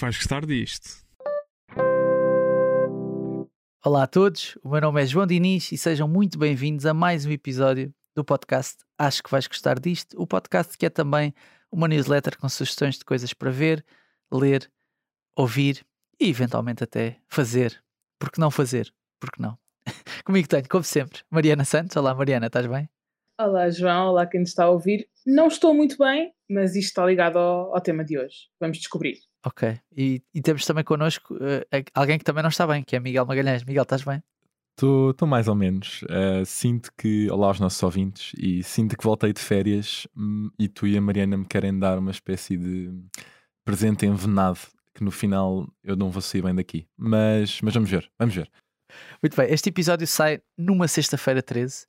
que vais gostar disto. Olá a todos, o meu nome é João Diniz e sejam muito bem-vindos a mais um episódio do podcast Acho que vais gostar disto, o podcast que é também uma newsletter com sugestões de coisas para ver, ler, ouvir e eventualmente até fazer. Por que não fazer? Por que não? Comigo tenho, como sempre, Mariana Santos. Olá Mariana, estás bem? Olá João, olá quem nos está a ouvir. Não estou muito bem, mas isto está ligado ao, ao tema de hoje. Vamos descobrir. Ok. E, e temos também connosco uh, alguém que também não está bem, que é Miguel Magalhães. Miguel, estás bem? Estou mais ou menos. Uh, sinto que. Olá aos nossos ouvintes. E sinto que voltei de férias hum, e tu e a Mariana me querem dar uma espécie de presente envenenado que no final eu não vou sair bem daqui. Mas, mas vamos ver, vamos ver. Muito bem, este episódio sai numa sexta-feira 13.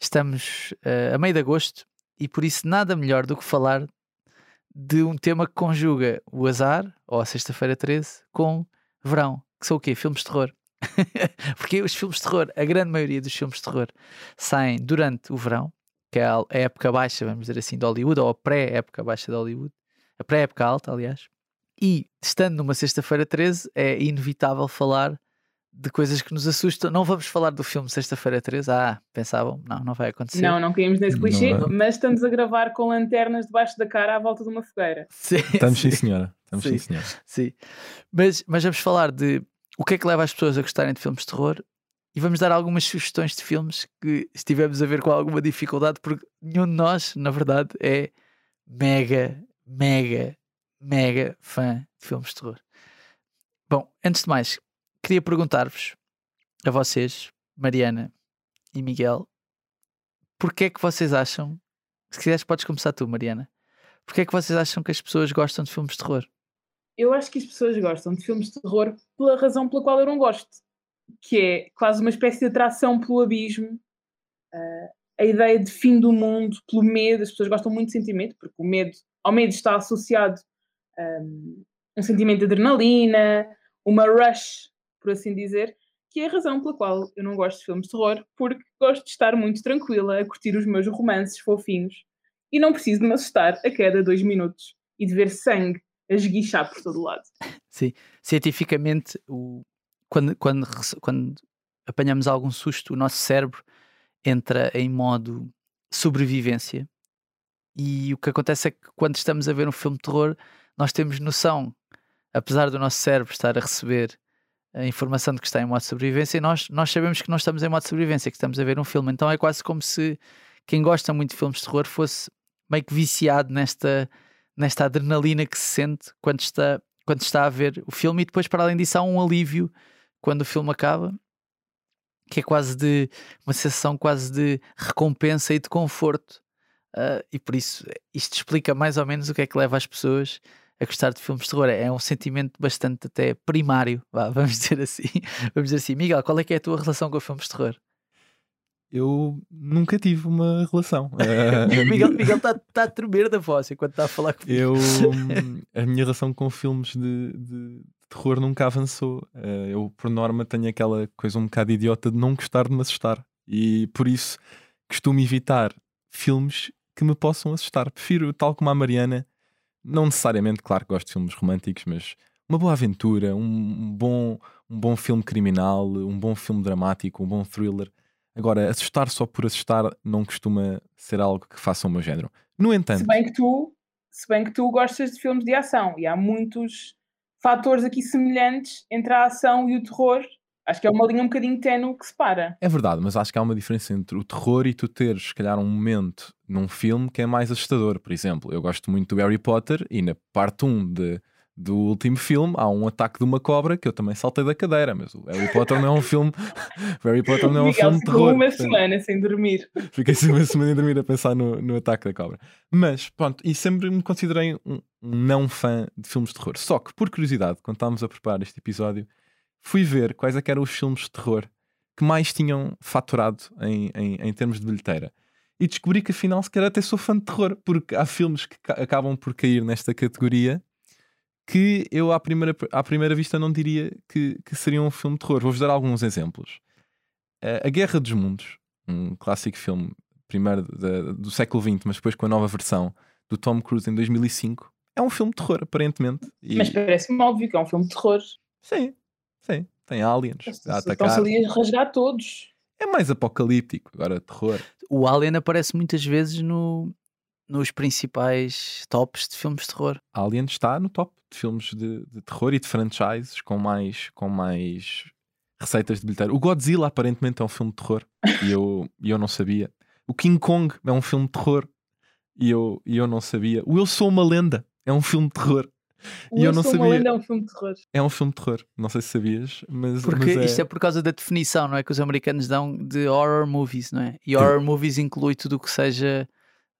Estamos uh, a meio de agosto e por isso nada melhor do que falar de um tema que conjuga o azar, ou a sexta-feira 13, com verão, que são o quê? Filmes de terror. Porque os filmes de terror, a grande maioria dos filmes de terror, saem durante o verão, que é a época baixa, vamos dizer assim, de Hollywood, ou a pré-época baixa de Hollywood, a pré-época alta, aliás. E estando numa sexta-feira 13, é inevitável falar de coisas que nos assustam. Não vamos falar do filme Sexta-feira 13. Ah, pensavam, não, não vai acontecer. Não, não caímos nesse clichê, mas estamos a gravar com lanternas debaixo da cara à volta de uma fogueira. Sim, estamos sim, senhora. Estamos sim, sim senhora. Sim. Mas, mas vamos falar de o que é que leva as pessoas a gostarem de filmes de terror e vamos dar algumas sugestões de filmes que estivemos a ver com alguma dificuldade, porque nenhum de nós, na verdade, é mega, mega, mega fã de filmes de terror. Bom, antes de mais, queria perguntar-vos a vocês, Mariana e Miguel, porque é que vocês acham, se quiseres podes começar tu, Mariana, porque é que vocês acham que as pessoas gostam de filmes de terror? Eu acho que as pessoas gostam de filmes de terror pela razão pela qual eu não gosto, que é quase uma espécie de atração pelo abismo, uh, a ideia de fim do mundo, pelo medo, as pessoas gostam muito de sentimento, porque o medo, ao medo está associado um, um sentimento de adrenalina, uma rush por assim dizer, que é a razão pela qual eu não gosto de filmes de terror, porque gosto de estar muito tranquila a curtir os meus romances fofinhos e não preciso de me assustar a cada dois minutos e de ver sangue a esguichar por todo lado. Sim, cientificamente, o... quando, quando, quando apanhamos algum susto, o nosso cérebro entra em modo sobrevivência. E o que acontece é que quando estamos a ver um filme de terror, nós temos noção, apesar do nosso cérebro estar a receber a informação de que está em modo de sobrevivência e nós, nós sabemos que não estamos em modo de sobrevivência, que estamos a ver um filme. Então é quase como se quem gosta muito de filmes de terror fosse meio que viciado nesta, nesta adrenalina que se sente quando está, quando está a ver o filme e depois, para além disso, há um alívio quando o filme acaba, que é quase de uma sensação quase de recompensa e de conforto. Uh, e por isso isto explica mais ou menos o que é que leva as pessoas a gostar de filmes de terror. É um sentimento bastante até primário, vá, vamos dizer assim. Vamos dizer assim, Miguel, qual é que é a tua relação com filmes de terror? Eu nunca tive uma relação. Miguel está tá a tremer da voz enquanto está a falar comigo. Eu, a minha relação com filmes de, de terror nunca avançou. Eh, eu, por norma, tenho aquela coisa um bocado idiota de não gostar de me assustar. E por isso costumo evitar filmes que me possam assustar. Prefiro, tal como a Mariana, não necessariamente, claro que gosto de filmes românticos, mas uma boa aventura, um bom, um bom filme criminal, um bom filme dramático, um bom thriller. Agora, assustar só por assustar não costuma ser algo que faça o meu género. No entanto. Se bem que tu, se bem que tu gostas de filmes de ação e há muitos fatores aqui semelhantes entre a ação e o terror Acho que é uma linha um bocadinho tenue que separa. É verdade, mas acho que há uma diferença entre o terror e tu teres, se calhar, um momento num filme que é mais assustador. Por exemplo, eu gosto muito do Harry Potter e na parte 1 de, do último filme há um ataque de uma cobra que eu também saltei da cadeira, mas o Harry Potter não é um filme. o Harry Potter não é um filme de terror. uma semana sem dormir. Fiquei assim uma semana sem dormir a pensar no, no ataque da cobra. Mas, pronto, e sempre me considerei um, um não fã de filmes de terror. Só que, por curiosidade, quando estávamos a preparar este episódio, fui ver quais é eram os filmes de terror que mais tinham faturado em, em, em, termos de bilheteira. E descobri que afinal, se calhar, até sou fã de terror, porque há filmes que acabam por cair nesta categoria que eu, à primeira, à primeira vista, não diria que, que seria um filme de terror. Vou-vos dar alguns exemplos. Uh, a Guerra dos Mundos, um clássico filme, primeiro do século XX, mas depois com a nova versão do Tom Cruise em 2005, é um filme de terror, aparentemente. E... Mas parece-me óbvio que é um filme de terror. Sim, sim. Tem aliens Estão-se ali a rasgar todos. É mais apocalíptico, agora terror. O Alien aparece muitas vezes no, nos principais tops de filmes de terror. Alien está no top de filmes de, de terror e de franchises com mais, com mais receitas de bilheteiro. O Godzilla aparentemente é um filme de terror e eu, eu não sabia. O King Kong é um filme de terror e eu, e eu não sabia. O Eu Sou Uma Lenda é um filme de terror E eu não Uma sabia. Lenda é um filme de terror. é um filme de terror. Não sei se sabias, mas, Porque mas é... isto é por causa da definição, não é? Que os americanos dão de horror movies, não é? E horror movies inclui tudo o que seja,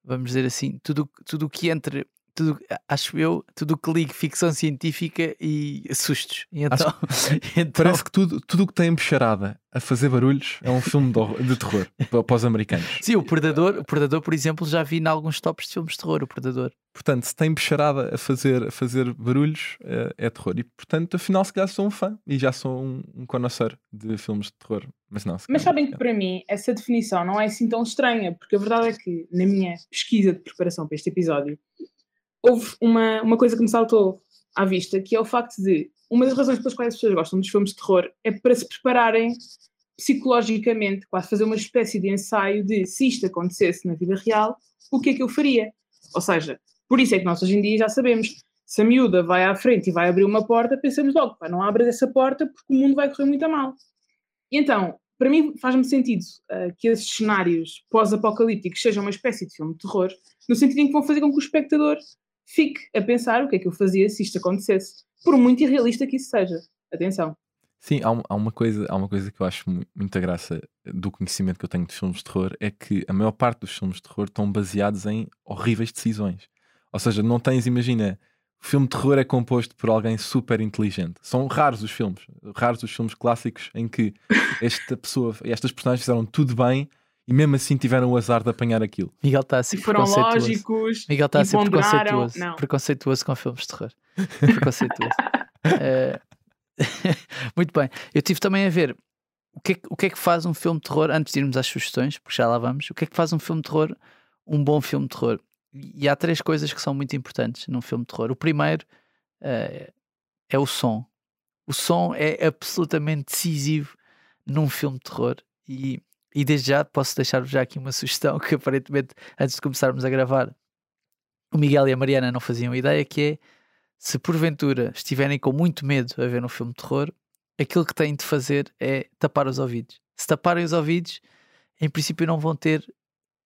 vamos dizer assim, tudo tudo o que entre, tudo, acho eu, tudo o que ligue ficção científica e sustos. E então, então Parece que tudo tudo o que tem bicharada a fazer barulhos é um filme de, terror pa- para os americanos. Sim, o Predador, o Predador, por exemplo, já vi em alguns tops de filmes de terror, o Predador. Portanto, se tem bicharada a fazer, a fazer barulhos, é, é terror. E, portanto, afinal, se calhar sou um fã e já sou um, um connoisseur de filmes de terror. Mas não, Mas sabem que para mim essa definição não é assim tão estranha, porque a verdade é que na minha pesquisa de preparação para este episódio houve uma, uma coisa que me saltou à vista, que é o facto de uma das razões pelas quais as pessoas gostam dos filmes de terror é para se prepararem psicologicamente, quase fazer uma espécie de ensaio de se isto acontecesse na vida real, o que é que eu faria? Ou seja, por isso é que nós hoje em dia já sabemos, se a miúda vai à frente e vai abrir uma porta, pensamos logo, pá, não abras essa porta porque o mundo vai correr muito a mal. E então, para mim faz-me sentido ah, que esses cenários pós-apocalípticos sejam uma espécie de filme de terror, no sentido em que vão fazer com que o espectador fique a pensar o que é que eu fazia se isto acontecesse, por muito irrealista que isso seja. Atenção. Sim, há, há uma coisa, há uma coisa que eu acho mu- muita graça do conhecimento que eu tenho de filmes de terror é que a maior parte dos filmes de terror estão baseados em horríveis decisões. Ou seja, não tens, imagina, o filme de terror é composto por alguém super inteligente. São raros os filmes, raros os filmes clássicos em que esta pessoa, estas personagens fizeram tudo bem e mesmo assim tiveram o azar de apanhar aquilo. Miguel está a ser E foram preconceituoso. lógicos, Miguel está a ser ponderaram- preconceituoso. Não. Preconceituoso com filmes de terror. Preconceituoso. Eh, Muito bem. Eu tive também a ver o que, é, que- o que é que faz um filme de terror, antes de irmos às sugestões, porque já lá vamos, o que é que faz um filme de terror um bom filme de terror? E há três coisas que são muito importantes num filme de terror. O primeiro eh, é o som. O som é absolutamente decisivo num filme de terror e, e desde já posso deixar-vos já aqui uma sugestão que aparentemente antes de começarmos a gravar o Miguel e a Mariana não faziam ideia que é se porventura estiverem com muito medo a ver um filme de terror aquilo que têm de fazer é tapar os ouvidos se taparem os ouvidos em princípio não vão ter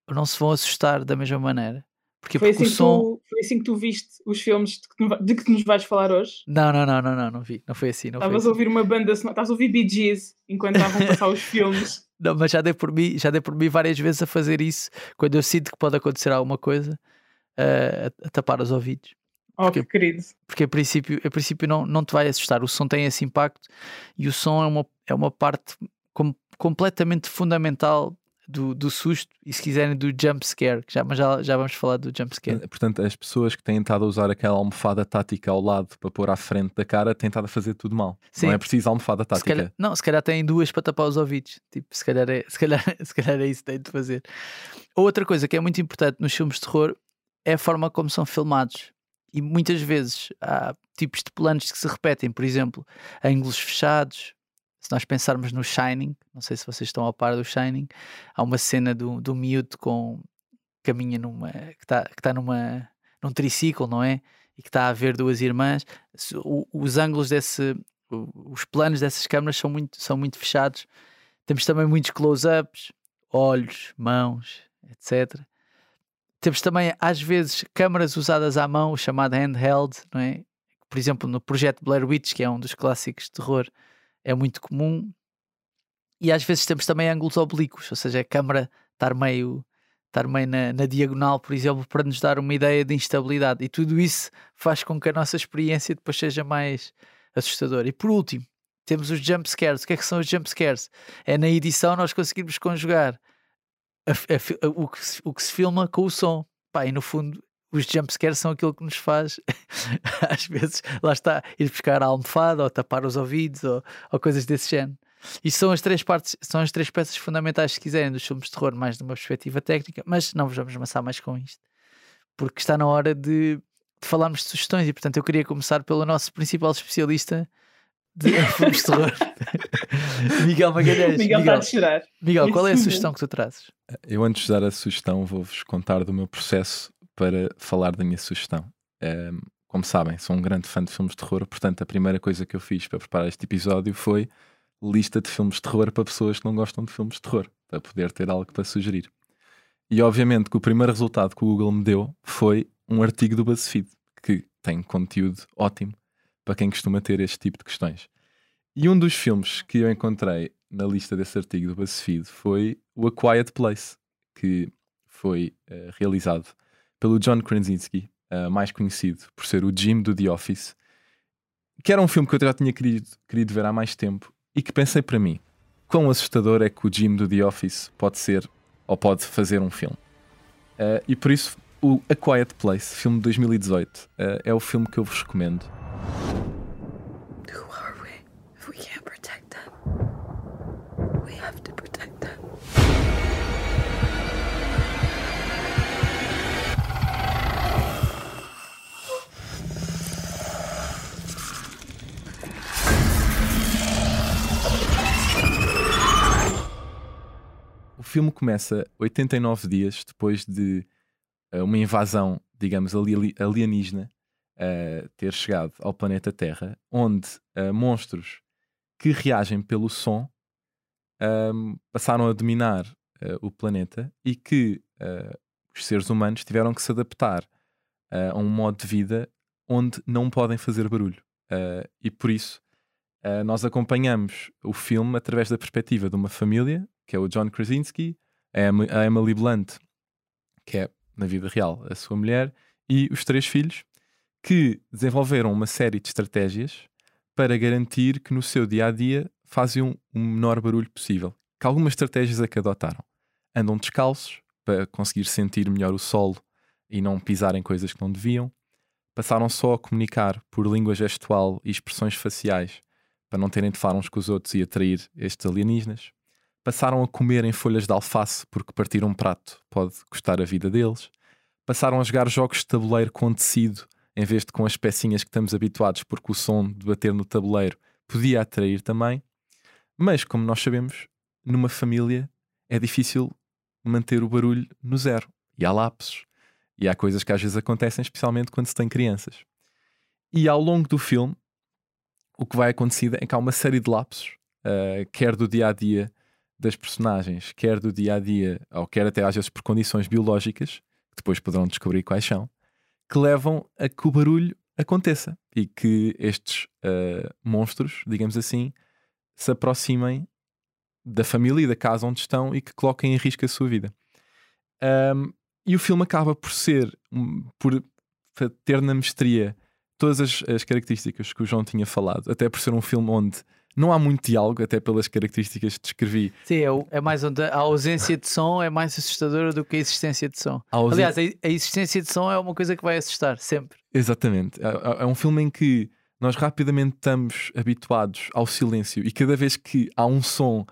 não se vão assustar da mesma maneira porque, Foi porque assim, o som que tu, foi assim que tu viste os filmes de que, de que nos vais falar hoje? não, não, não, não, não, não vi, não foi assim, Estavas assim. a ouvir uma banda sonora, estavas a ouvir Bee Gees enquanto estavam a passar os filmes. Não, mas já dei por mim, já dei por mim várias vezes a fazer isso quando eu sinto que pode acontecer alguma coisa, eh, a, a tapar os ouvidos. Oh, Porque- que querido. Porque a princípio, a princípio não, não te vai assustar. O som tem esse impacto e o som é uma, é uma parte com- completamente fundamental do, do susto e se quiserem do jump scare, que já, mas já, já vamos falar do jump scare. Portanto, as pessoas que têm estado a usar aquela almofada tática ao lado para pôr à frente da cara têm estado a fazer tudo mal. Sim. Não é preciso almofada Se tática. calhar, não, se calhar têm duas para tapar os ouvidos. Tipo, se calhar é, se calhar, se calhar é isso que têm de fazer. Outra coisa que é muito importante nos filmes de terror é a forma como são filmados. E muitas vezes há tipos de planos que se repetem, por exemplo, ângulos fechados. Se nós pensarmos no Shining, não sei se vocês estão a par do Shining, há uma cena do, do miúdo com caminha numa que está que tá numa num triciclo, não é? E que está a ver duas irmãs. O- os ângulos desse, os planos dessas câmaras são muito, são muito fechados. Temos também muitos close-ups, olhos, mãos, etc. Temos também, às vezes, câmaras usadas à mão, o chamado handheld, não é? Por exemplo, no projeto Blair Witch, que é um dos clássicos de terror, é muito comum. E às vezes temos também ângulos oblíquos, ou seja, a câmara estar meio, estar meio na, na diagonal, por exemplo, para nos dar uma ideia de instabilidade. E tudo isso faz com que a nossa experiência depois seja mais assustadora. E por último, temos os jump scares. O que é que são os jump scares? É na edição nós conseguirmos conjugar a a a- o, que se, o que se filma com o som. Pá, e no fundo, os jump scares são aquilo que nos faz, às vezes, lá está, ir buscar a almofada ou tapar os ouvidos ou, ou coisas desse género. Isto são as três partes, são as três peças fundamentais, se quiserem, dos filmes de terror, mais de uma perspectiva técnica, mas não vos vamos amassar mais com isto, porque está na hora de de falarmos de sugestões e, portanto, eu queria começar pelo nosso principal especialista de filmes de terror, Miguel Magalhães. Miguel está a chorar. Miguel, qual é a sugestão que tu trazes? Eu, antes de dar a sugestão, vou-vos contar do meu processo para falar da minha sugestão. Ehm, como sabem, sou um grande fã de filmes de terror, portanto, a primeira coisa que eu fiz para preparar este episódio foi lista de filmes de terror para pessoas que não gostam de filmes de terror, para poder ter algo para sugerir. E obviamente que o primeiro resultado que o Google me deu foi um artigo do BuzzFeed, que tem conteúdo ótimo para quem costuma ter este tipo de questões. E um dos filmes que eu encontrei na lista desse artigo do BuzzFeed foi o A Quiet Place, que foi uh, realizado pelo John Krasinski, uh, mais conhecido por ser o Jim do The Office, que era um filme que eu já tinha querido, querido ver há mais tempo e que pensei para mim, quão assustador é que o Jim do The Office pode ser ou pode fazer um filme. Uh, e por isso, o A Quiet Place, filme de 2018, é o filme que eu vos recomendo. Who are we if we can't filme começa 89 dias depois de uh, uma invasão, digamos, ali- alienígena uh, ter chegado ao planeta Terra, onde uh, monstros que reagem pelo som um, passaram a dominar o planeta e que os seres humanos tiveram que se adaptar a um modo de vida onde não podem fazer barulho. E por isso nós acompanhamos o filme através da perspectiva de uma família, que é o John Krasinski, a Em- a Emily Blunt, que é, na vida real, a sua mulher, e os três filhos, que desenvolveram uma série de estratégias para garantir que no seu dia a dia faziam o menor barulho possível. Que algumas estratégias é que adotaram. Andam descalços para conseguir sentir melhor o solo e não pisar em coisas que não deviam. Passaram só a comunicar por língua gestual e expressões faciais para não terem de falar uns com os outros e atrair estes alienígenas. Passaram a comer em folhas de alface porque partir um prato pode custar a vida deles. Passaram a jogar jogos de tabuleiro com tecido em vez de com as pecinhas que estamos habituados, porque o som de bater no tabuleiro podia atrair também. Mas, como nós sabemos, numa família é difícil manter o barulho no zero. E há lapsos. E há coisas que às vezes acontecem, especialmente quando se tem crianças. E ao longo do filme, o que vai acontecendo é que há uma série de lapsos, uh, quer do dia a dia das personagens, quer do dia a dia, ou quer até às vezes por condições biológicas, que depois poderão descobrir quais são, que levam a que o barulho aconteça e que estes uh, monstros, digamos assim, se aproximem da família e da casa onde estão e que coloquem em risco a sua vida. Um, e o filme acaba por ser, por ter na mestria todas as, as características que o João tinha falado, até por ser um filme onde não há muito diálogo, até pelas características que descrevi. Sim, é, é mais onde a ausência de som é mais assustadora do que a existência de som. A ausen- Aliás, a, a existência de som é uma coisa que vai assustar, sempre. Exatamente. É, é- é um filme em que nós rapidamente estamos habituados ao silêncio e cada vez que há um som,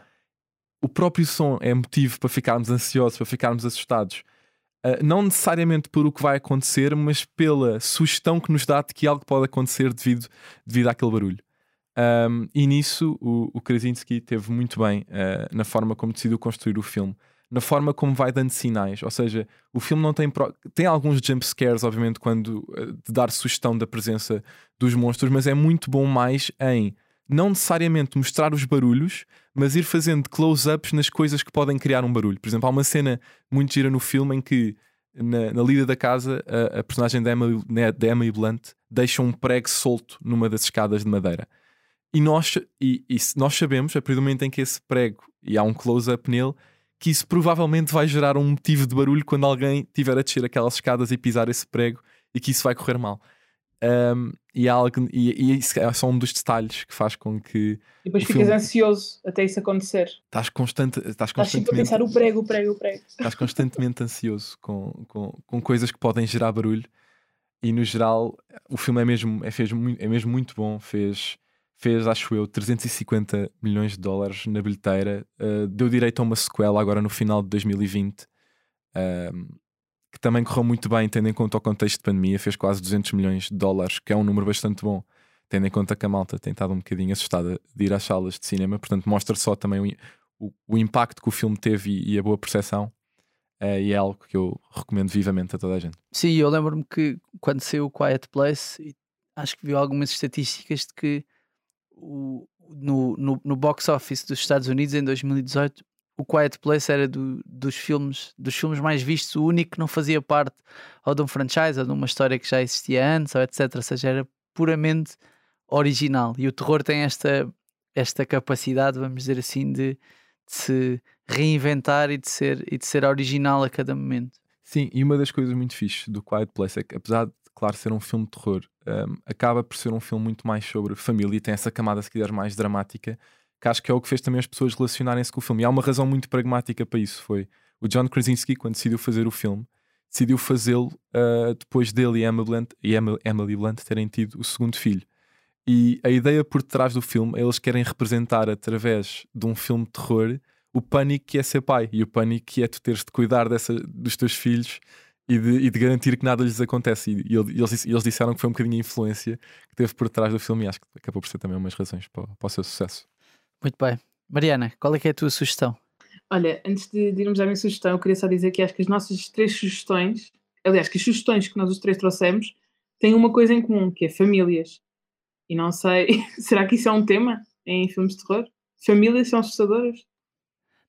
o próprio som é motivo para ficarmos ansiosos, para ficarmos assustados. Uh, não necessariamente por o que vai acontecer, mas pela sugestão que nos dá de que algo pode acontecer devido, devido àquele barulho. Um, e nisso o, o Krasinski teve muito bem uh, na forma como decidiu construir o filme, na forma como vai dando sinais. Ou seja, o filme não tem. pro- Tem alguns jump scares, obviamente, quando uh, de dar sugestão da presença dos monstros, mas é muito bom mais em não necessariamente mostrar os barulhos, mas ir fazendo close-ups nas coisas que podem criar um barulho. Por exemplo, há uma cena muito gira no filme em que na, na lida da casa a, a personagem da Emily, né, Emily Blunt deixa um prego solto numa das escadas de madeira. E nós, e, e nós sabemos, a partir do momento em que esse prego e há um close-up nele, que isso provavelmente vai gerar um motivo de barulho quando alguém tiver a descer aquelas escadas e pisar esse prego e que isso vai correr mal. Um, e, algo, e, e isso é só um dos detalhes que faz com que E depois ficas filme- ansioso até isso acontecer. estás, constante, estás Estás sempre a constantemente pensar o prego, o prego, o prego. estás constantemente ansioso com, com, com coisas que podem gerar barulho e no geral o filme é mesmo, é, fez, é mesmo muito bom fez, fez acho eu 350 milhões de dólares na bilheteira uh, deu direito a uma sequela agora no final de 2020 Um, que também correu muito bem, tendo em conta o contexto de pandemia, fez quase 200 milhões de dólares, que é um número bastante bom, tendo em conta que a malta tem estado um bocadinho assustada de ir às salas de cinema, portanto, mostra só também o, o, o impacto que o filme teve e, e a boa percepção. Uh, e é algo que eu recomendo vivamente a toda a gente. Sim, eu lembro-me que quando saiu o Quiet Place, acho que viu algumas estatísticas de que o, no, no, no box office dos Estados Unidos em 2018 o Quiet Place era do, dos filmes dos filmes mais vistos, o único que não fazia parte ou de um franchise ou de uma história que já existia antes, ou etc. Ou seja, era puramente original. E o terror tem esta, esta capacidade, vamos dizer assim, de, de se reinventar e de, ser, e de ser original a cada momento. Sim, e uma das coisas muito fixe do Quiet Place é que, apesar de, claro, ser um filme de terror, um, acaba por ser um filme muito mais sobre família e tem essa camada, se quiser, mais dramática, que acho que é o que fez também as pessoas relacionarem-se com o filme. E há uma razão muito pragmática para isso: foi o John Krasinski, quando decidiu fazer o filme, decidiu fazê-lo uh, depois dele e Emily Blunt, e Emily Blunt terem tido o segundo filho. E a ideia por trás do filme eles querem representar através de um filme de terror o pânico que é ser pai e o pânico que é tu teres de cuidar dessa, dos teus filhos e de, e de, garantir que nada lhes acontece. E, e eles, eles, disseram que foi um bocadinho a influência que teve por trás do filme e acho que acabou por ser também umas razões para, para o seu sucesso. Muito bem. Mariana, qual é que é a tua sugestão? Olha, antes de, de irmos à minha sugestão, eu queria só dizer que acho que as nossas três sugestões, aliás, que as sugestões que nós os três trouxemos, têm uma coisa em comum, que é famílias. E não sei, será que isso é um tema em filmes de terror? Famílias são assustadoras?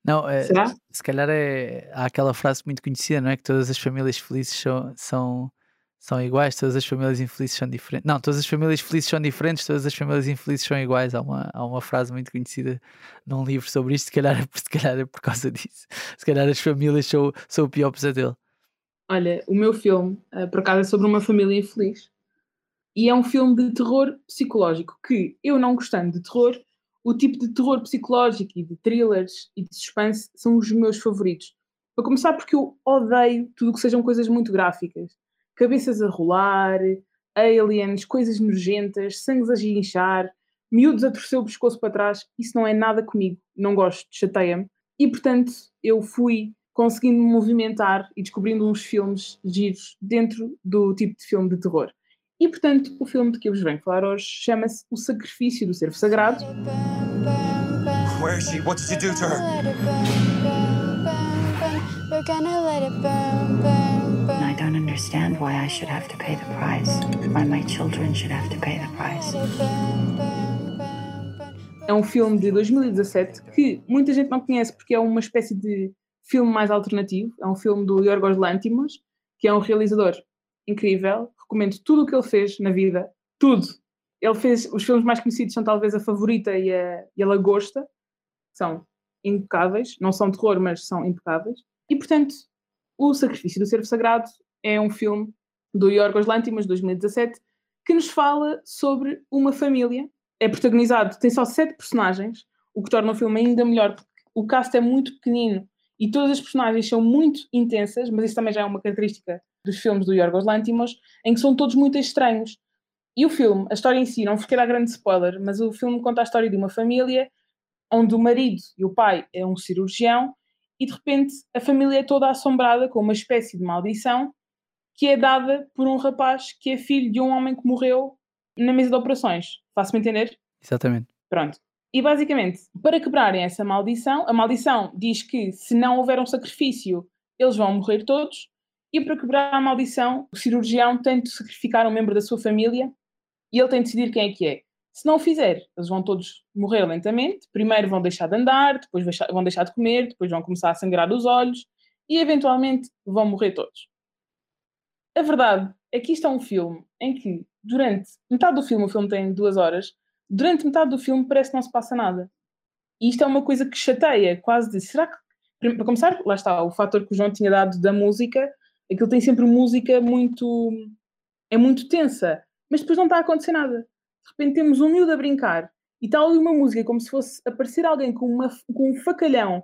Não, é, Será? se calhar é, há aquela frase muito conhecida, não é? Que todas as famílias felizes são, são, são iguais, todas as famílias infelizes são diferentes. Não, todas as famílias felizes são diferentes, todas as famílias infelizes são iguais. Há uma, há uma frase muito conhecida num livro sobre isto, se calhar, se calhar é por causa disso. Se calhar as famílias são, são o pior pesadelo. Olha, o meu filme, uh, por acaso, é sobre uma família infeliz. E é um filme de terror psicológico que, eu não gostando de terror, o tipo de terror psicológico e de thrillers e de suspense são os meus favoritos. Para começar, porque eu odeio tudo que sejam coisas muito gráficas. Cabeças a rolar, aliens, coisas nojentas, sangues a guinchar, miúdos a torcer o pescoço para trás. Isso não é nada comigo. Não gosto, chateia-me. E, portanto, eu fui conseguindo me movimentar e descobrindo uns filmes giros dentro do tipo de filme de terror. E, portanto, o filme de que eu vos venho falar hoje chama-se O Sacrifício do Servo Sagrado. Where is she? What did you do to her? I don't understand why I should have to pay the price. Why my children should have to pay the price. É um filme de 2017 que muita gente não conhece porque é uma espécie de filme mais alternativo. É um filme do Yorgos Lanthimos, que é um realizador incrível, recomendo tudo o que ele fez na vida, tudo. Ele fez, os filmes mais conhecidos são talvez A Favorita e A, e a Lagosta, são impecáveis, não são terror, mas são impecáveis. E, portanto, O Sacrifício do Servo Sagrado é um filme do Yorgos Lanthimos, de 2017, que nos fala sobre uma família. É protagonizado, tem só sete personagens, o que torna o filme ainda melhor, porque o cast é muito pequenino e todas as personagens são muito intensas, mas isso também já é uma característica dos filmes do Yorgos Lantimos, em que são todos muito estranhos. E o filme, a história em si, não vos quero dar grande spoiler, mas o filme conta a história de uma família onde o marido e o pai é um cirurgião e de repente a família é toda assombrada com uma espécie de maldição que é dada por um rapaz que é filho de um homem que morreu na mesa de operações. Faço-me entender? Exatamente. Pronto. E basicamente, para quebrarem essa maldição, a maldição diz que se não houver um sacrifício, eles vão morrer todos. E para quebrar a maldição, o cirurgião tem de sacrificar um membro da sua família e ele tem de decidir quem é que é. Se não o fizer, eles vão todos morrer lentamente. Primeiro vão deixar de andar, depois vão deixar de comer, depois vão começar a sangrar os olhos e eventualmente vão morrer todos. A verdade é que isto é um filme em que, durante metade do filme, o filme tem duas horas, durante metade do filme parece que não se passa nada. E isto é uma coisa que chateia, quase de será que. Para começar, lá está, o fator que o João tinha dado da música Aquilo tem sempre música muito. é muito tensa, mas depois não está a acontecer nada. De repente temos um miúdo a brincar e está ali uma música como se fosse aparecer alguém com, uma, com um facalhão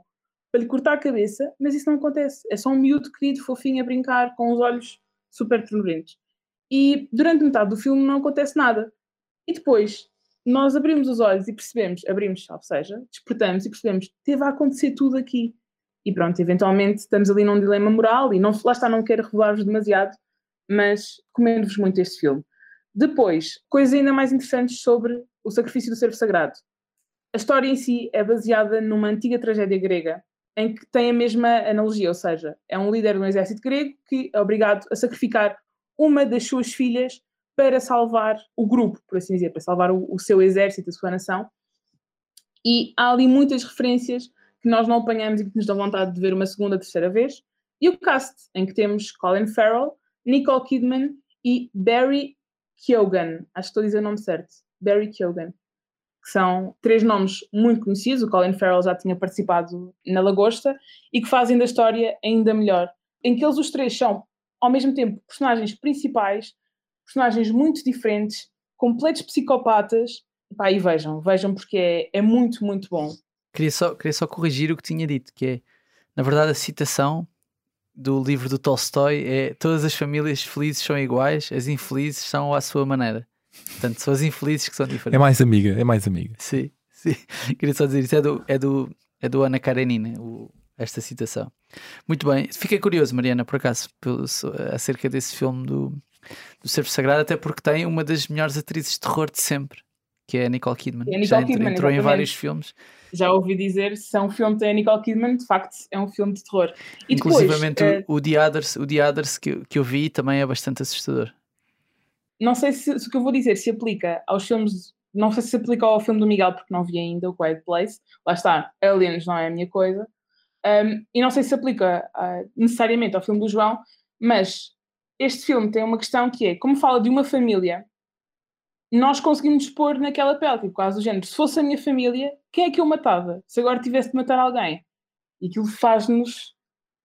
para lhe cortar a cabeça, mas isso não acontece. É só um miúdo querido, fofinho a brincar, com os olhos super ternurentos. E durante metade do filme não acontece nada. E depois nós abrimos os olhos e percebemos, abrimos, ou seja, despertamos e percebemos, teve a acontecer tudo aqui. E pronto, eventualmente estamos ali num dilema moral e não, lá está, não quero revelar-vos demasiado, mas recomendo-vos muito este filme. Depois, coisas ainda mais interessantes sobre o sacrifício do servo sagrado. A história em si é baseada numa antiga tragédia grega em que tem a mesma analogia, ou seja, é um líder de um exército grego que é obrigado a sacrificar uma das suas filhas para salvar o grupo, por assim dizer, para salvar o, o seu exército, a sua nação. E há ali muitas referências que nós não apanhamos e que nos dão vontade de ver uma segunda, terceira vez. E o cast, em que temos Colin Farrell, Nicole Kidman e Barry Keoghan. Acho que estou a dizer o nome certo. Barry Keoghan. Que são três nomes muito conhecidos. O Colin Farrell já tinha participado na Lagosta e que fazem da história ainda melhor. Em que eles os três são, ao mesmo tempo, personagens principais, personagens muito diferentes, completos psicopatas. Pá, e vejam, vejam porque é, é muito, muito bom. Queria só, queria só corrigir o que tinha dito, que é, na verdade, a citação do livro do Tolstói é todas as famílias felizes são iguais, as infelizes são à sua maneira. Portanto, são as infelizes que são diferentes. É mais amiga, é mais amiga. Sim, sim. Queria só dizer isso. É do, é do, é do Ana Karenina, o, esta citação. Muito bem. Fiquei curioso, Mariana, por acaso, pelo, acerca desse filme do, do Servo Sagrado, até porque tem uma das melhores atrizes de terror de sempre, que é a Nicole Kidman. É a Nicole Já Kidman, entrou em exatamente. vários filmes. Já ouvi dizer, se é um filme que tem a Nicole Kidman, de facto é um filme de terror. E depois, Inclusivamente eh, o, o The Others, o The Others que, eu- que eu vi também é bastante assustador. não sei se, se o que eu vou dizer se aplica aos filmes, não sei se se aplica ao filme do Miguel, porque não vi ainda o Quiet Place. Lá está, Aliens não é a minha coisa. Um, e não sei se se aplica ah, necessariamente ao filme do João, mas este filme tem uma questão que é, como fala de uma família, nós conseguimos pôr naquela pele, tipo, quase do género, se fosse a minha família, quem é que eu matava? Se agora tivesse de matar alguém? E aquilo faz-nos,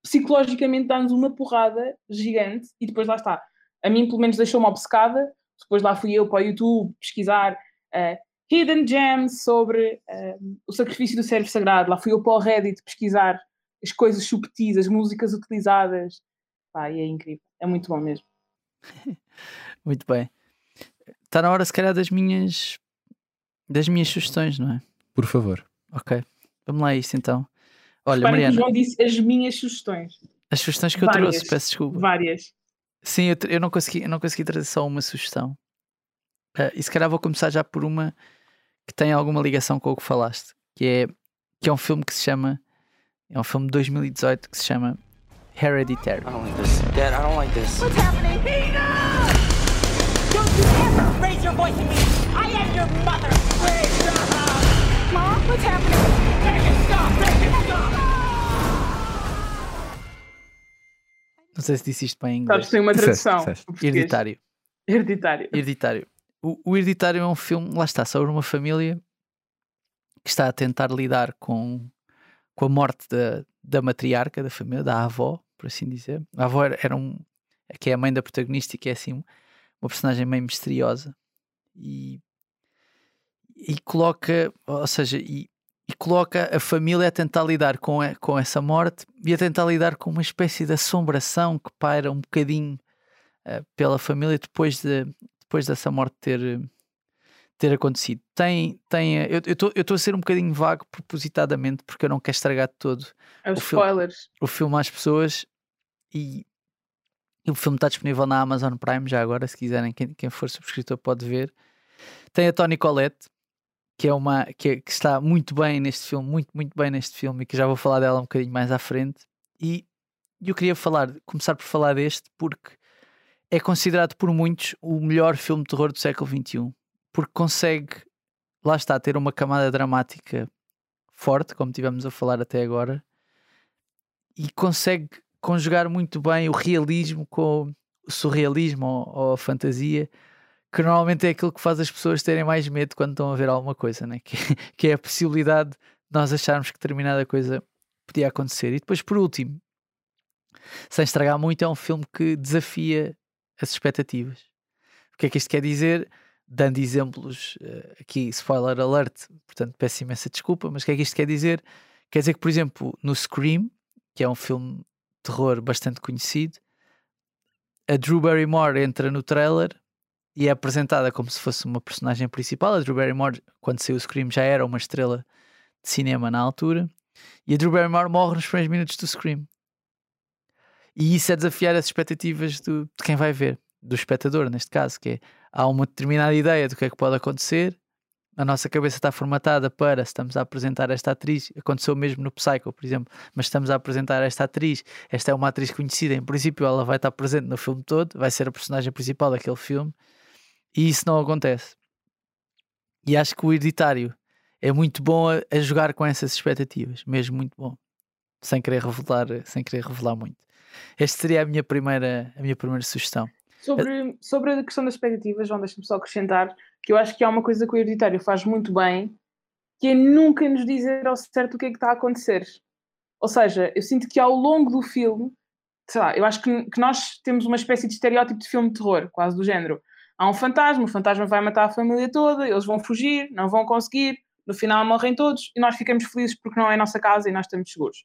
psicologicamente, dá-nos uma porrada gigante, e depois lá está. A mim, pelo menos, deixou-me obcecada. Depois lá fui eu para o YouTube pesquisar eh, Hidden Gems sobre eh, o sacrifício do servo sagrado. Lá fui eu para o Reddit pesquisar as coisas subtis, as músicas utilizadas. Pá, e é incrível. É muito bom mesmo. Muito bem. Está na hora, se calhar, das minhas das minhas sugestões, não é? Por favor. Ok. Vamos lá a isto então. Olha, Reparem que o Mariana, João disse as minhas sugestões. as sugestões que eu várias. trouxe, peço desculpa. Várias. Sim, eu, eu não consegui, eu não consegui trazer só uma sugestão. Ah, e se calhar vou começar já por uma que tem alguma ligação com o que falaste, que é, que é um filme que se chama, é um filme de 2018 que se chama Hereditary. I don't like this. Dad, I don't like this. What's happening? You ever raise your voice at me! I am your mother! Mom, what's happening? Make it stop! Make it stop! Não sei se disse isto bem em Sabes inglês. que tem uma tradução. disseste. Hereditário. Hereditário. Hereditário. O, o Hereditário é um filme, lá está, sobre uma família que está a tentar lidar com, com a morte da, da matriarca da família, da avó, por assim dizer. A avó era, era um. que é a mãe da protagonista e que é assim uma personagem meio misteriosa. E, e coloca, ou seja, e, e coloca a família a tentar lidar com, a- com essa morte e a tentar lidar com uma espécie de assombração que paira um bocadinho eh, pela família depois, de, depois dessa morte ter, ter acontecido. Tem, tem, eu estou a ser um bocadinho vago propositadamente porque eu não quero estragar todo É O filme- spoilers. o filme às pessoas e, e o filme está disponível na Amazon Prime já agora, se quiserem, quem, quem for subscritor pode ver. Tem a Toni Collette, que é uma que, que está muito bem neste filme, muito, muito bem neste filme, e que já vou falar dela um bocadinho mais à frente. E eu queria falar, começar por falar deste, porque é considerado por muitos o melhor filme de terror do século XXI, porque consegue, lá está, ter uma camada dramática forte, como tivemos a falar até agora, e consegue conjugar muito bem o realismo com o surrealismo ou, ou a fantasia, que normalmente é aquilo que faz as pessoas terem mais medo quando estão a ver alguma coisa, né? que, que é a possibilidade de nós acharmos que determinada coisa podia acontecer. E depois, por último, sem estragar muito, é um filme que desafia as expectativas. O que é que isto quer dizer? Dando exemplos eh, aqui, spoiler alert, portanto peço imensa desculpa, mas o que é que isto quer dizer? Quer dizer que, por exemplo, no Scream, que é um filme terror bastante conhecido, a Drew Barrymore entra no trailer e é apresentada como se fosse uma personagem principal. A Drew Barrymore, quando saiu o Scream, já era uma estrela de cinema na altura. E a Drew Barrymore morre nos primeiros minutos do Scream. E isso é desafiar as expectativas do, de quem vai ver, do espectador, neste caso, que é há uma determinada ideia do que é que pode acontecer, a nossa cabeça está formatada para estamos a apresentar esta atriz, aconteceu mesmo no Psycho, por exemplo, mas estamos a apresentar esta atriz, esta é uma atriz conhecida, em princípio ela vai estar presente no filme todo, vai ser a personagem principal daquele filme, e isso não acontece. E acho que o hereditário é muito bom a, a jogar com essas expectativas, mesmo muito bom, sem querer revelar, sem querer revelar muito. Esta seria a minha primeira, a minha primeira sugestão. Sobre, sobre a questão das expectativas, João, deixa-me só acrescentar que eu acho que há uma coisa que o hereditário faz muito bem, que é nunca nos dizer ao certo o que é que está a acontecer. Ou seja, eu sinto que ao longo do filme, sei lá, eu acho que, que nós temos uma espécie de estereótipo de filme de terror, quase do género. Há um fantasma, o fantasma vai matar a família toda, eles vão fugir, não vão conseguir, no final morrem todos e nós ficamos felizes porque não é a nossa casa e nós estamos seguros.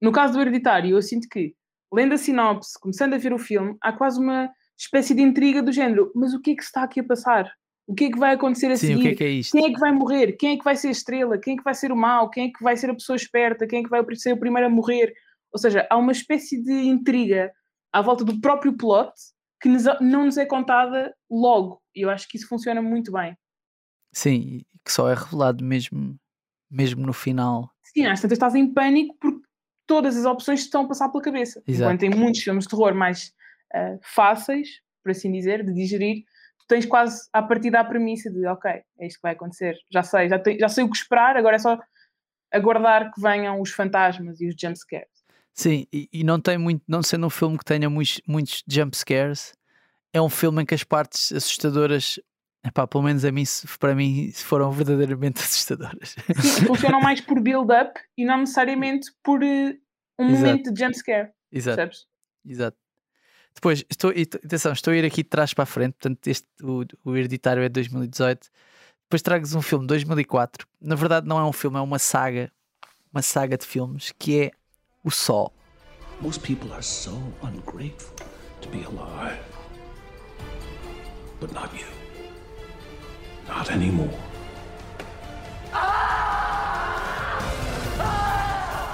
No caso do Hereditário, eu sinto que, lendo a sinopse, começando a ver o filme, há quase uma espécie de intriga do género: mas o que é que se está aqui a passar? O que é que vai acontecer a Sim, seguir? o que é que é isto? Quem é que vai morrer? Quem é que vai ser a estrela? Quem é que vai ser o mal? Quem é que vai ser a pessoa esperta? Quem é que vai ser o primeiro a morrer? Ou seja, há uma espécie de intriga à volta do próprio plot que não nos é contada logo. E eu acho que isso funciona muito bem. Sim, que só é revelado mesmo, mesmo no final. Sim, às tantas estás em pânico porque todas as opções te estão a passar pela cabeça. Exato. Enquanto em muitos filmes de terror mais ah, fáceis, por assim dizer, de digerir, tu tens quase a partir da premissa de ok, é isto que vai acontecer. Já sei, já, te- já sei o que esperar, agora é só aguardar que venham os fantasmas e os jumpscares. Sim, e, e não tem muito, não sendo um filme que tenha muitos, muitos jump scares, é um filme em que as partes assustadoras, epá, pelo menos a mim, para mim, foram verdadeiramente assustadoras. Sim, funcionam mais por build-up e não necessariamente por eh, um Exato. momento de jumpscare, Exato, percebes? exato. Depois, estou, atenção, estou a ir aqui de trás para a frente, portanto, este, o, o Hereditário é de 2018. Depois trago-vos um filme de 2004. Na verdade, não é um filme, é uma saga, uma saga de filmes que é O Sol. Most people are so ungrateful to be alive. But not you. Not anymore.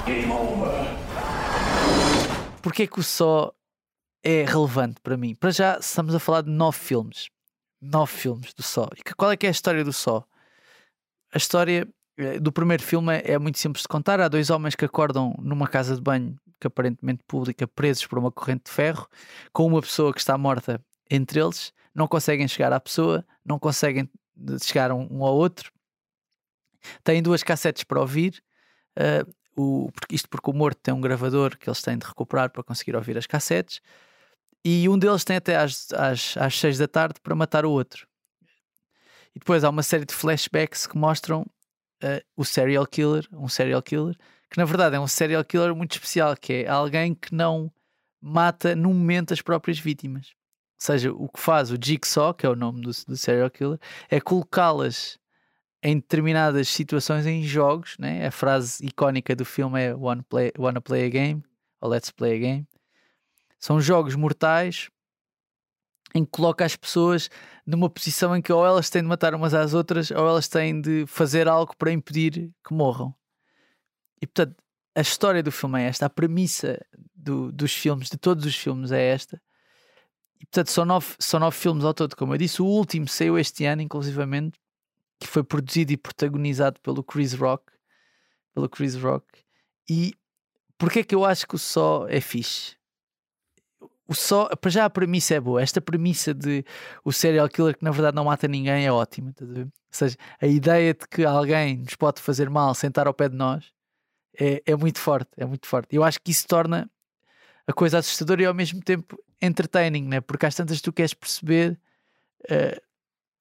Game over. Porquê que o Só é relevante para mim? Para já estamos a falar de nove filmes. Nove filmes do Só. E qual é que é a história do Só? A história eh, do primeiro filme é, muito simples de contar. Há dois homens que acordam numa casa de banho que aparentemente pública, presos por uma corrente de ferro, com uma pessoa que está morta entre eles, não conseguem chegar à pessoa, não conseguem de- chegar um, ao outro. Têm duas cassetes para ouvir. eh, o, isto porque o morto tem um gravador que eles têm de recuperar para conseguir ouvir as cassetes e um deles tem até às, às, às seis da tarde para matar o outro. E depois há uma série de flashbacks que mostram eh, o serial killer, um serial killer, que na verdade é um serial killer muito especial, que é alguém que não mata no momento as próprias vítimas. Ou seja, o que faz o Jigsaw, que é o nome do, do serial killer, é colocá-las em determinadas situações em jogos, né? a frase icónica do filme é Wanna play, wanna play a game ou Let's play a game. São jogos mortais em que coloca as pessoas numa posição em que ou elas têm de matar umas às outras ou elas têm de fazer algo para impedir que morram. E portanto, a história do filme é esta, a premissa do- dos filmes, de todos os filmes, é esta. E portanto, são nove, são nove filmes ao todo, como eu disse. O último saiu este ano, inclusivamente, que foi produzido e protagonizado pelo Chris Rock. Pelo Chris Rock. E porquê é que eu acho que o Só é fixe? O Só, para já a premissa é boa. Esta premissa de o serial killer que na verdade não mata ninguém é ótima. Ou seja, a ideia de que alguém nos pode fazer mal sentar ao pé de nós é, é muito forte. É muito forte. Eu acho que isso torna a coisa assustadora e ao mesmo tempo entertaining, né? porque às tantas tu queres perceber eh,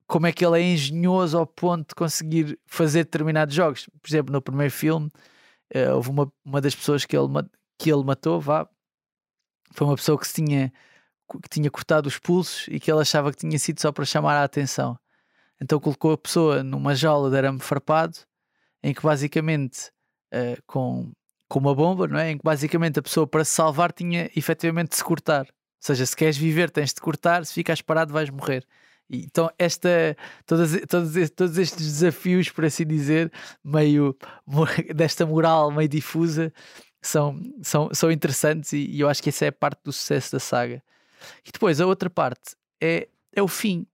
como é que ele é engenhoso ao ponto de conseguir fazer determinados jogos. Por exemplo, no primeiro filme, eh, houve uma, uma das pessoas que ele, que ele matou, vá, foi uma pessoa que, se tinha, que tinha cortado os pulsos e que ele achava que tinha sido só para chamar a atenção. Então colocou a pessoa numa jaula de arame farpado, em que basicamente, eh, com, com uma bomba, não é? em que basicamente a pessoa para se salvar tinha efetivamente de se cortar. Ou seja, se queres viver tens de cortar, se ficas parado vais morrer. E, Então, esta, todas, todos, todos estes desafios, por assim dizer, meio desta moral meio difusa, são, são, são interessantes e, e eu acho que essa é parte do sucesso da saga. E depois a outra parte é, é o fim.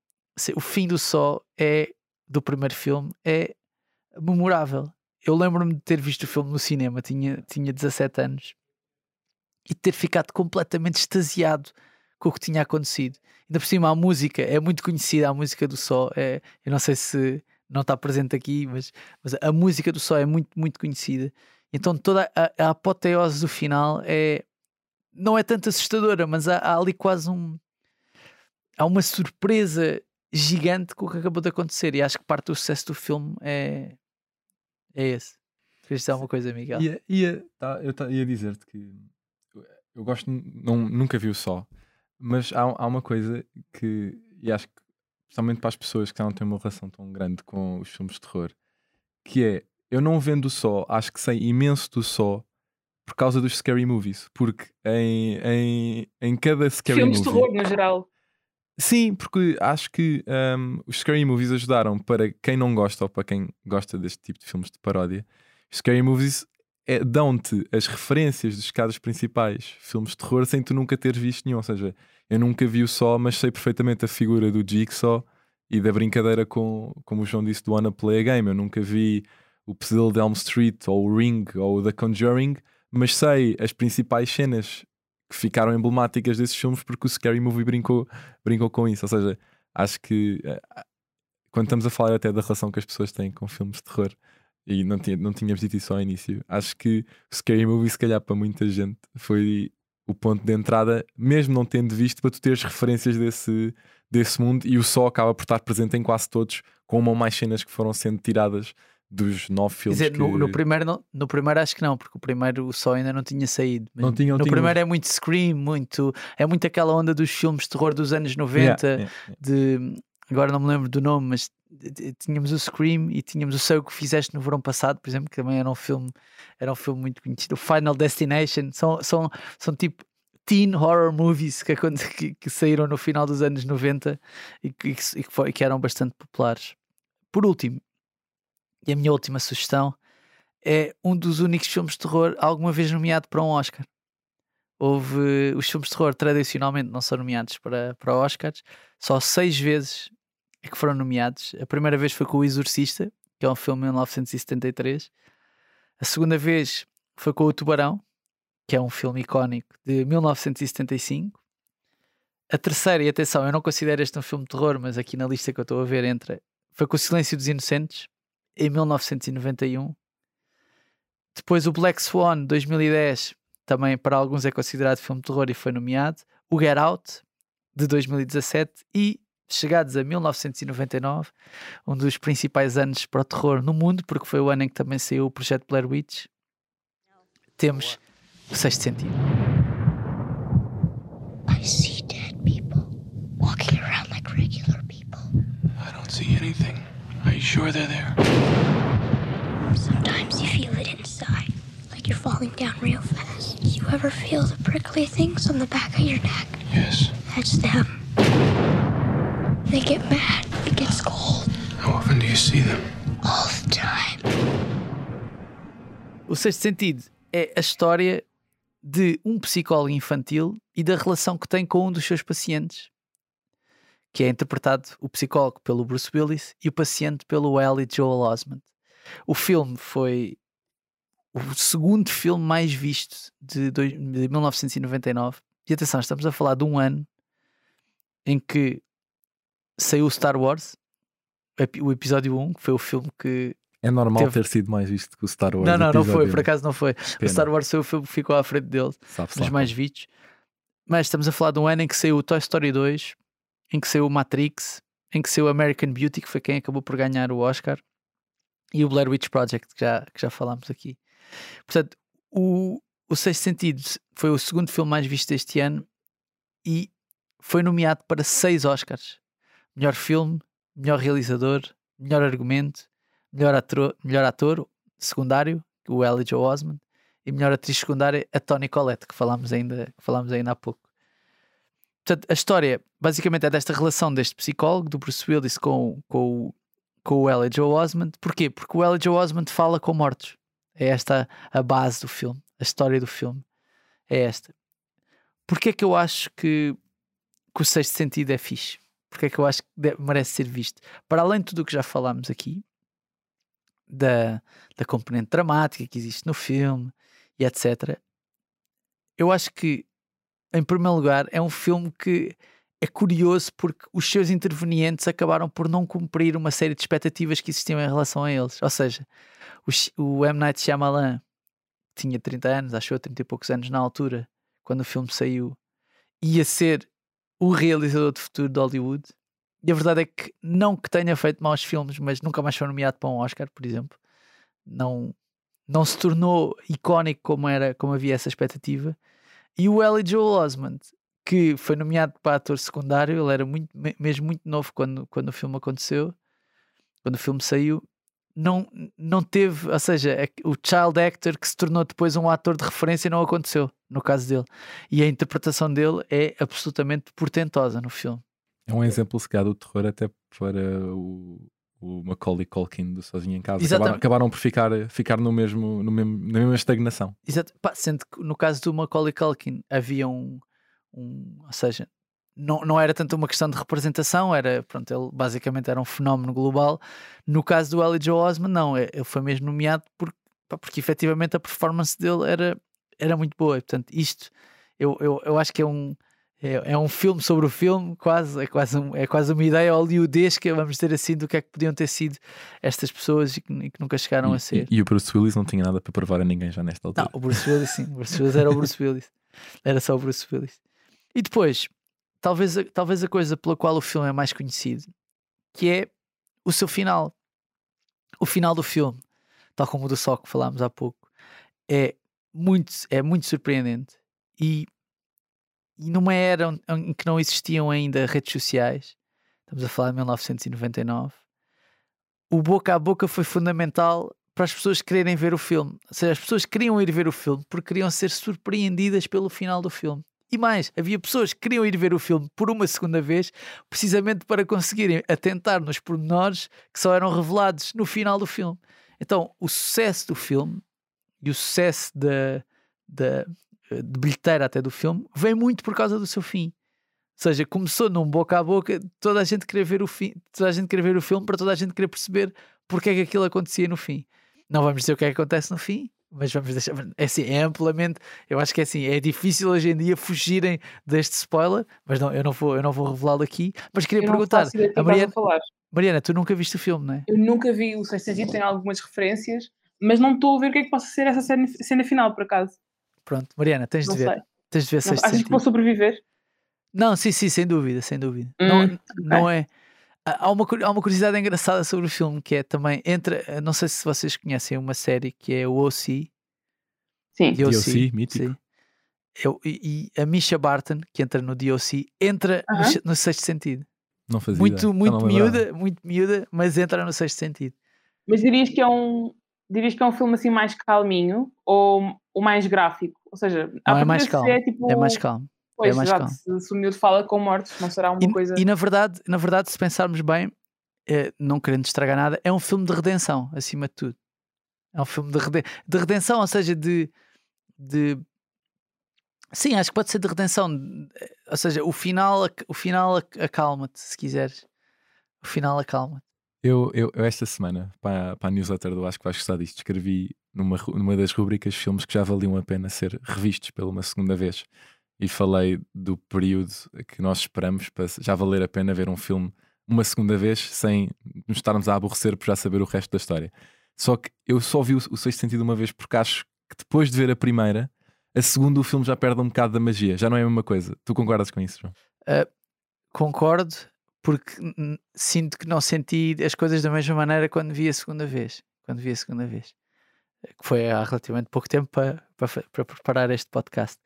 O fim do Só é do primeiro filme é memorável. Eu lembro-me de ter visto o filme no cinema, tinha, tinha 17 anos, e de ter ficado completamente extasiado com o que tinha acontecido. Ainda por cima, a música é muito conhecida, a música do Só. É, eu não sei se não está presente aqui, mas, mas a música do Só é muito, muito conhecida. Então toda a, a apoteose do final é não é tanto assustadora, mas há, há ali quase um há uma surpresa gigante com o que acabou de acontecer e acho que parte do sucesso do filme é é esse. Querias dizer alguma coisa, Miguel? Ia, ia, tá, eu ta- ia dizer-te que eu, eu gosto, não, nunca vi o só, mas há, há uma coisa que, e acho que, especialmente para as pessoas que não têm uma relação tão grande com os filmes de terror, que é, eu não vendo o só, acho que sei imenso do só por causa dos scary movies, porque em, em, em cada scary Filmes de movie. terror, no geral. Sim, porque acho que um, os Scary Movies ajudaram para quem não gosta ou para quem gosta deste tipo de filmes de paródia. Os Scary Movies é, dão-te as referências dos casos principais filmes de terror sem tu nunca teres visto nenhum. Ou seja, eu nunca vi o só, mas sei perfeitamente a figura do Jigsaw e da brincadeira com, como o João disse, do Wanna Play a Game. Eu nunca vi o Pesadelo de Elm Street ou o Ring ou o The Conjuring, mas sei as principais cenas que ficaram emblemáticas desses filmes porque o Scary Movie brincou, brincou com isso. Ou seja, acho que eh, quando estamos a falar até da relação que as pessoas têm com filmes de terror, e não, tinha, não tínhamos dito isso ao início, acho que o Scary Movie, se calhar para muita gente, foi o ponto de entrada, mesmo não tendo visto, para tu teres referências desse, desse mundo, e o só acaba por estar presente em quase todos, com uma ou mais cenas que foram sendo tiradas dos nove Quer filmes. dizer, que... no, no primeiro não- no primeiro acho que não, porque o primeiro Só ainda não tinha saído. Não tinha, não no tinha primeiro é muito Scream, muito, é muito aquela onda dos filmes de terror dos anos 90, Yeah, yeah, yeah. de agora não me lembro do nome, mas tínhamos o Scream e tínhamos o Sei o que fizeste no verão passado, por exemplo, que também era um filme, era um filme muito conhecido. O Final Destination são, são, são tipo teen horror movies que, que, que saíram no final dos anos 90 e que, e que foi- que eram bastante populares. Por último, e a minha última sugestão é um dos únicos filmes de terror alguma vez nomeado para um Oscar. Houve os filmes de terror tradicionalmente não são nomeados para, para Oscars, só seis vezes é que foram nomeados. A primeira vez foi com O Exorcista, que é um filme de 1973. A segunda vez foi com O Tubarão, que é um filme icónico de 1975. A terceira, e atenção, eu não considero este um filme de terror, mas aqui na lista que eu estou a ver entra, foi com O Silêncio dos Inocentes, em 1991. Depois o Black Swan, 2010, também para alguns é considerado filme de terror e foi nomeado. O Get Out, de 2017. E chegados a 1999, um dos principais anos para o terror no mundo, porque foi o ano em que também saiu o projeto Blair Witch, temos o Sexto Sentido. I see dead people walking around like regular people. I don't see anything. Are you sure they're there? Sometimes you feel it inside, like you're falling down real fast. You ever feel the prickly things on the back of your neck? Yes. That's them. They get mad. It gets cold How often do you see them? all the time. O Sexto Sentido é a história de um psicólogo infantil e da relação que tem com um dos seus pacientes, que é interpretado o psicólogo pelo Bruce Willis e o paciente pelo Ellie Joel Osment. O filme foi o segundo filme mais visto de, dois- de 1999. E atenção, estamos a falar de um ano em que saiu Star Wars, o epi- o episódio 1, que foi o filme que É normal Teve- ter sido mais visto que o Star Wars. não, não, não foi, por acaso não foi. O Pena. Star Wars foi o filme que ficou à frente dele, dos mais vistos. Mas estamos a falar de um ano em que saiu o Toy Story 2, em que saiu o Matrix, em que saiu o American Beauty, que foi quem acabou por ganhar o Oscar, e o Blair Witch Project, que já, que já falámos aqui. Portanto, o, o Sexto Sentido foi o segundo filme mais visto deste ano e foi nomeado para seis Oscars: melhor filme, melhor realizador, melhor argumento, melhor ator, melhor ator secundário, o Elijah Osmond, e melhor atriz secundária, a Toni Collette, que falámos ainda, que falámos ainda há pouco. Portanto, a história basicamente é desta relação deste psicólogo, do Bruce Willis com, com, com o Elijah Osmond. Porquê? Porque o Elijah Osmond fala com mortos. É esta a base do filme, a história do filme. É esta. Porquê é que eu acho que, que o sexto sentido é fixe? Porquê é que eu acho que merece ser visto? Para além de tudo o que já falámos aqui, da, da componente dramática que existe no filme e etc. Eu acho que, em primeiro lugar, é um filme que é curioso porque os seus intervenientes acabaram por não cumprir uma série de expectativas que existiam em relação a eles. Ou seja, o, o M. Night Shyamalan tinha 30 anos, achou 30 e poucos anos na altura, quando o filme saiu, ia ser o realizador de futuro de Hollywood. E a verdade é que, não que tenha feito maus filmes, mas nunca mais foi nomeado para um Oscar, por exemplo. Não, não se tornou icónico como, era, como havia essa expectativa. E o Ellie Joel Osment, que foi nomeado para ator secundário, ele era muito, me- mesmo muito novo quando, quando o filme aconteceu, quando o filme saiu, não, não teve, ou seja, é o child actor que se tornou depois um ator de referência não aconteceu, no caso dele. E a interpretação dele é absolutamente portentosa no filme. É um exemplo, se calhar, do terror até para o, o Macaulay Culkin do Sozinho em Casa. Acabaram, acabaram por ficar, ficar no mesmo, no mesmo, na mesma estagnação. Exato. Pá, sendo que no caso do Macaulay Culkin havia um, um ou seja, não, não era tanto uma questão de representação, era, pronto, ele basicamente era um fenómeno global. No caso do Elijah Osman, não, é- ele foi mesmo nomeado por, pá, porque efetivamente a performance dele era, era muito boa. E, portanto, isto eu, eu, eu acho que é um, é, é um filme sobre o filme, quase, é quase, um- é quase uma ideia hollywoodesca, vamos dizer assim, do que é que podiam ter sido estas pessoas e que, e que nunca chegaram a E, ser. e- e o Bruce Willis não tinha nada para provar a ninguém já nesta altura. Não, o Bruce Willis, sim. O Bruce Willis era o Bruce Willis. Era só o Bruce Willis. E depois, talvez, a- talvez a coisa pela qual o filme é mais conhecido, que é o seu final. O final do filme, tal como o do Sol que falámos há pouco, é muito, é muito surpreendente. E, e numa era em que não existiam ainda redes sociais, estamos a falar de 1999, o boca a boca foi fundamental para as pessoas quererem ver o filme. Ou seja, as pessoas queriam ir ver o filme porque queriam ser surpreendidas pelo final do filme. E mais, havia pessoas que queriam ir ver o filme por uma segunda vez, precisamente para conseguirem atentar nos pormenores que só eram revelados no final do filme. Então, o sucesso do filme e o sucesso da, da, de bilheteira até do filme vem muito por causa do seu fim. Ou seja, começou num boca a boca, toda a gente queria ver o fim, toda a gente queria ver o filme para toda a gente querer perceber porque é que aquilo acontecia no fim. Não vamos dizer o que é que acontece no fim, mas vamos deixar. É assim, é amplamente. Eu acho que é assim, é difícil hoje em dia fugirem deste spoiler, mas não, eu não vou, eu não vou revelá-lo aqui. Mas queria perguntar, a Mariana, a. Mariana, tu nunca viste o filme, não é? Eu nunca vi o Sentido, tenho algumas referências, mas não estou a ver o que é que possa ser essa cena, cena final, por acaso. Pronto, Mariana, tens Não de ver. sei. Tens de ver Não, sexto achas que vou sobreviver? Não, sim, sim, sem dúvida, sem dúvida. Hum, não, não é. Há uma, há uma curiosidade engraçada sobre o filme que é também entre. Não sei se vocês conhecem uma série que é o OC. Sim. DOC, mítico. sim. Eu, e, e a Misha Barton, que entra no DOC, entra no, Aham. se- no sexto sentido. Não fazia Muito, muito miúda, muito miúda, mas entra no sexto sentido. Mas dirias que é um. Dirias que é um filme assim mais calminho ou o mais gráfico? Ou seja, Não, é mais calmo. É, tipo, É mais calmo. Pois, mais exato, calmo. Se, se o miúdo fala com mortos, não será uma E, coisa. e na verdade, na verdade, se pensarmos bem, eh, não querendo estragar nada, é um filme de redenção, acima de tudo. É um filme de, reden- de redenção, ou seja, de, de. Sim, acho que pode ser de redenção. eh, Ou seja, o final, o final ac- acalma-te, se quiseres. O final acalma-te. Eu, eu, eu esta semana, para, para a newsletter do Acho que vais gostar disto, escrevi numa, numa das rubricas filmes que já valiam a pena ser revistos pela uma segunda vez. E falei do período que nós esperamos para já valer a pena ver um filme uma segunda vez sem nos estarmos a aborrecer por já saber o resto da história. Só que eu só vi o, o Sexto Sentido uma vez porque acho que depois de ver a primeira, a segunda o filme já perde um bocado da magia. Já não é a mesma coisa. Tu concordas com isso, João? Concordo, porque sinto que não senti as coisas da mesma maneira quando vi a segunda vez. Quando vi a segunda vez. Que foi há relativamente pouco tempo para, para, para preparar este podcast.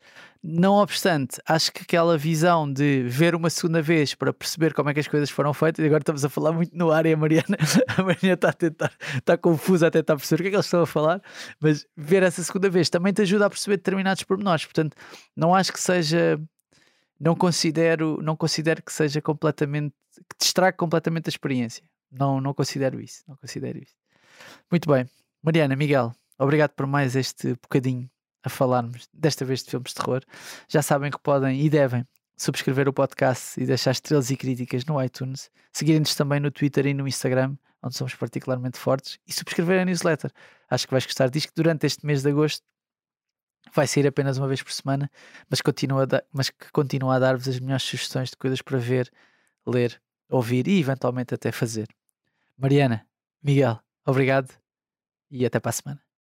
Não obstante, acho que aquela visão de ver uma segunda vez para perceber como é que as coisas foram feitas, e agora estamos a falar muito no ar e a Mariana, a Mariana está a tentar, está confusa a tentar perceber o que é que eles estão a falar, mas ver essa segunda vez também te ajuda a perceber determinados pormenores. Portanto, não acho que seja não considero, não considero que seja completamente, que destrague completamente a experiência. Não, não considero isso, não considero isso. Muito bem. Mariana, Miguel, obrigado por mais este bocadinho a falarmos, desta vez de filmes de terror. Já sabem que podem e devem subscrever o podcast e deixar estrelas e críticas no iTunes, seguirem-nos também no Twitter e no Instagram, onde somos particularmente fortes, e subscrever a newsletter. Acho que vais gostar disto que durante este mês de agosto vai sair apenas uma vez por semana, mas, continua mas que continua a dar-vos as melhores sugestões de coisas para ver, ler, ouvir e eventualmente até fazer. Mariana, Miguel, obrigado e até para a semana.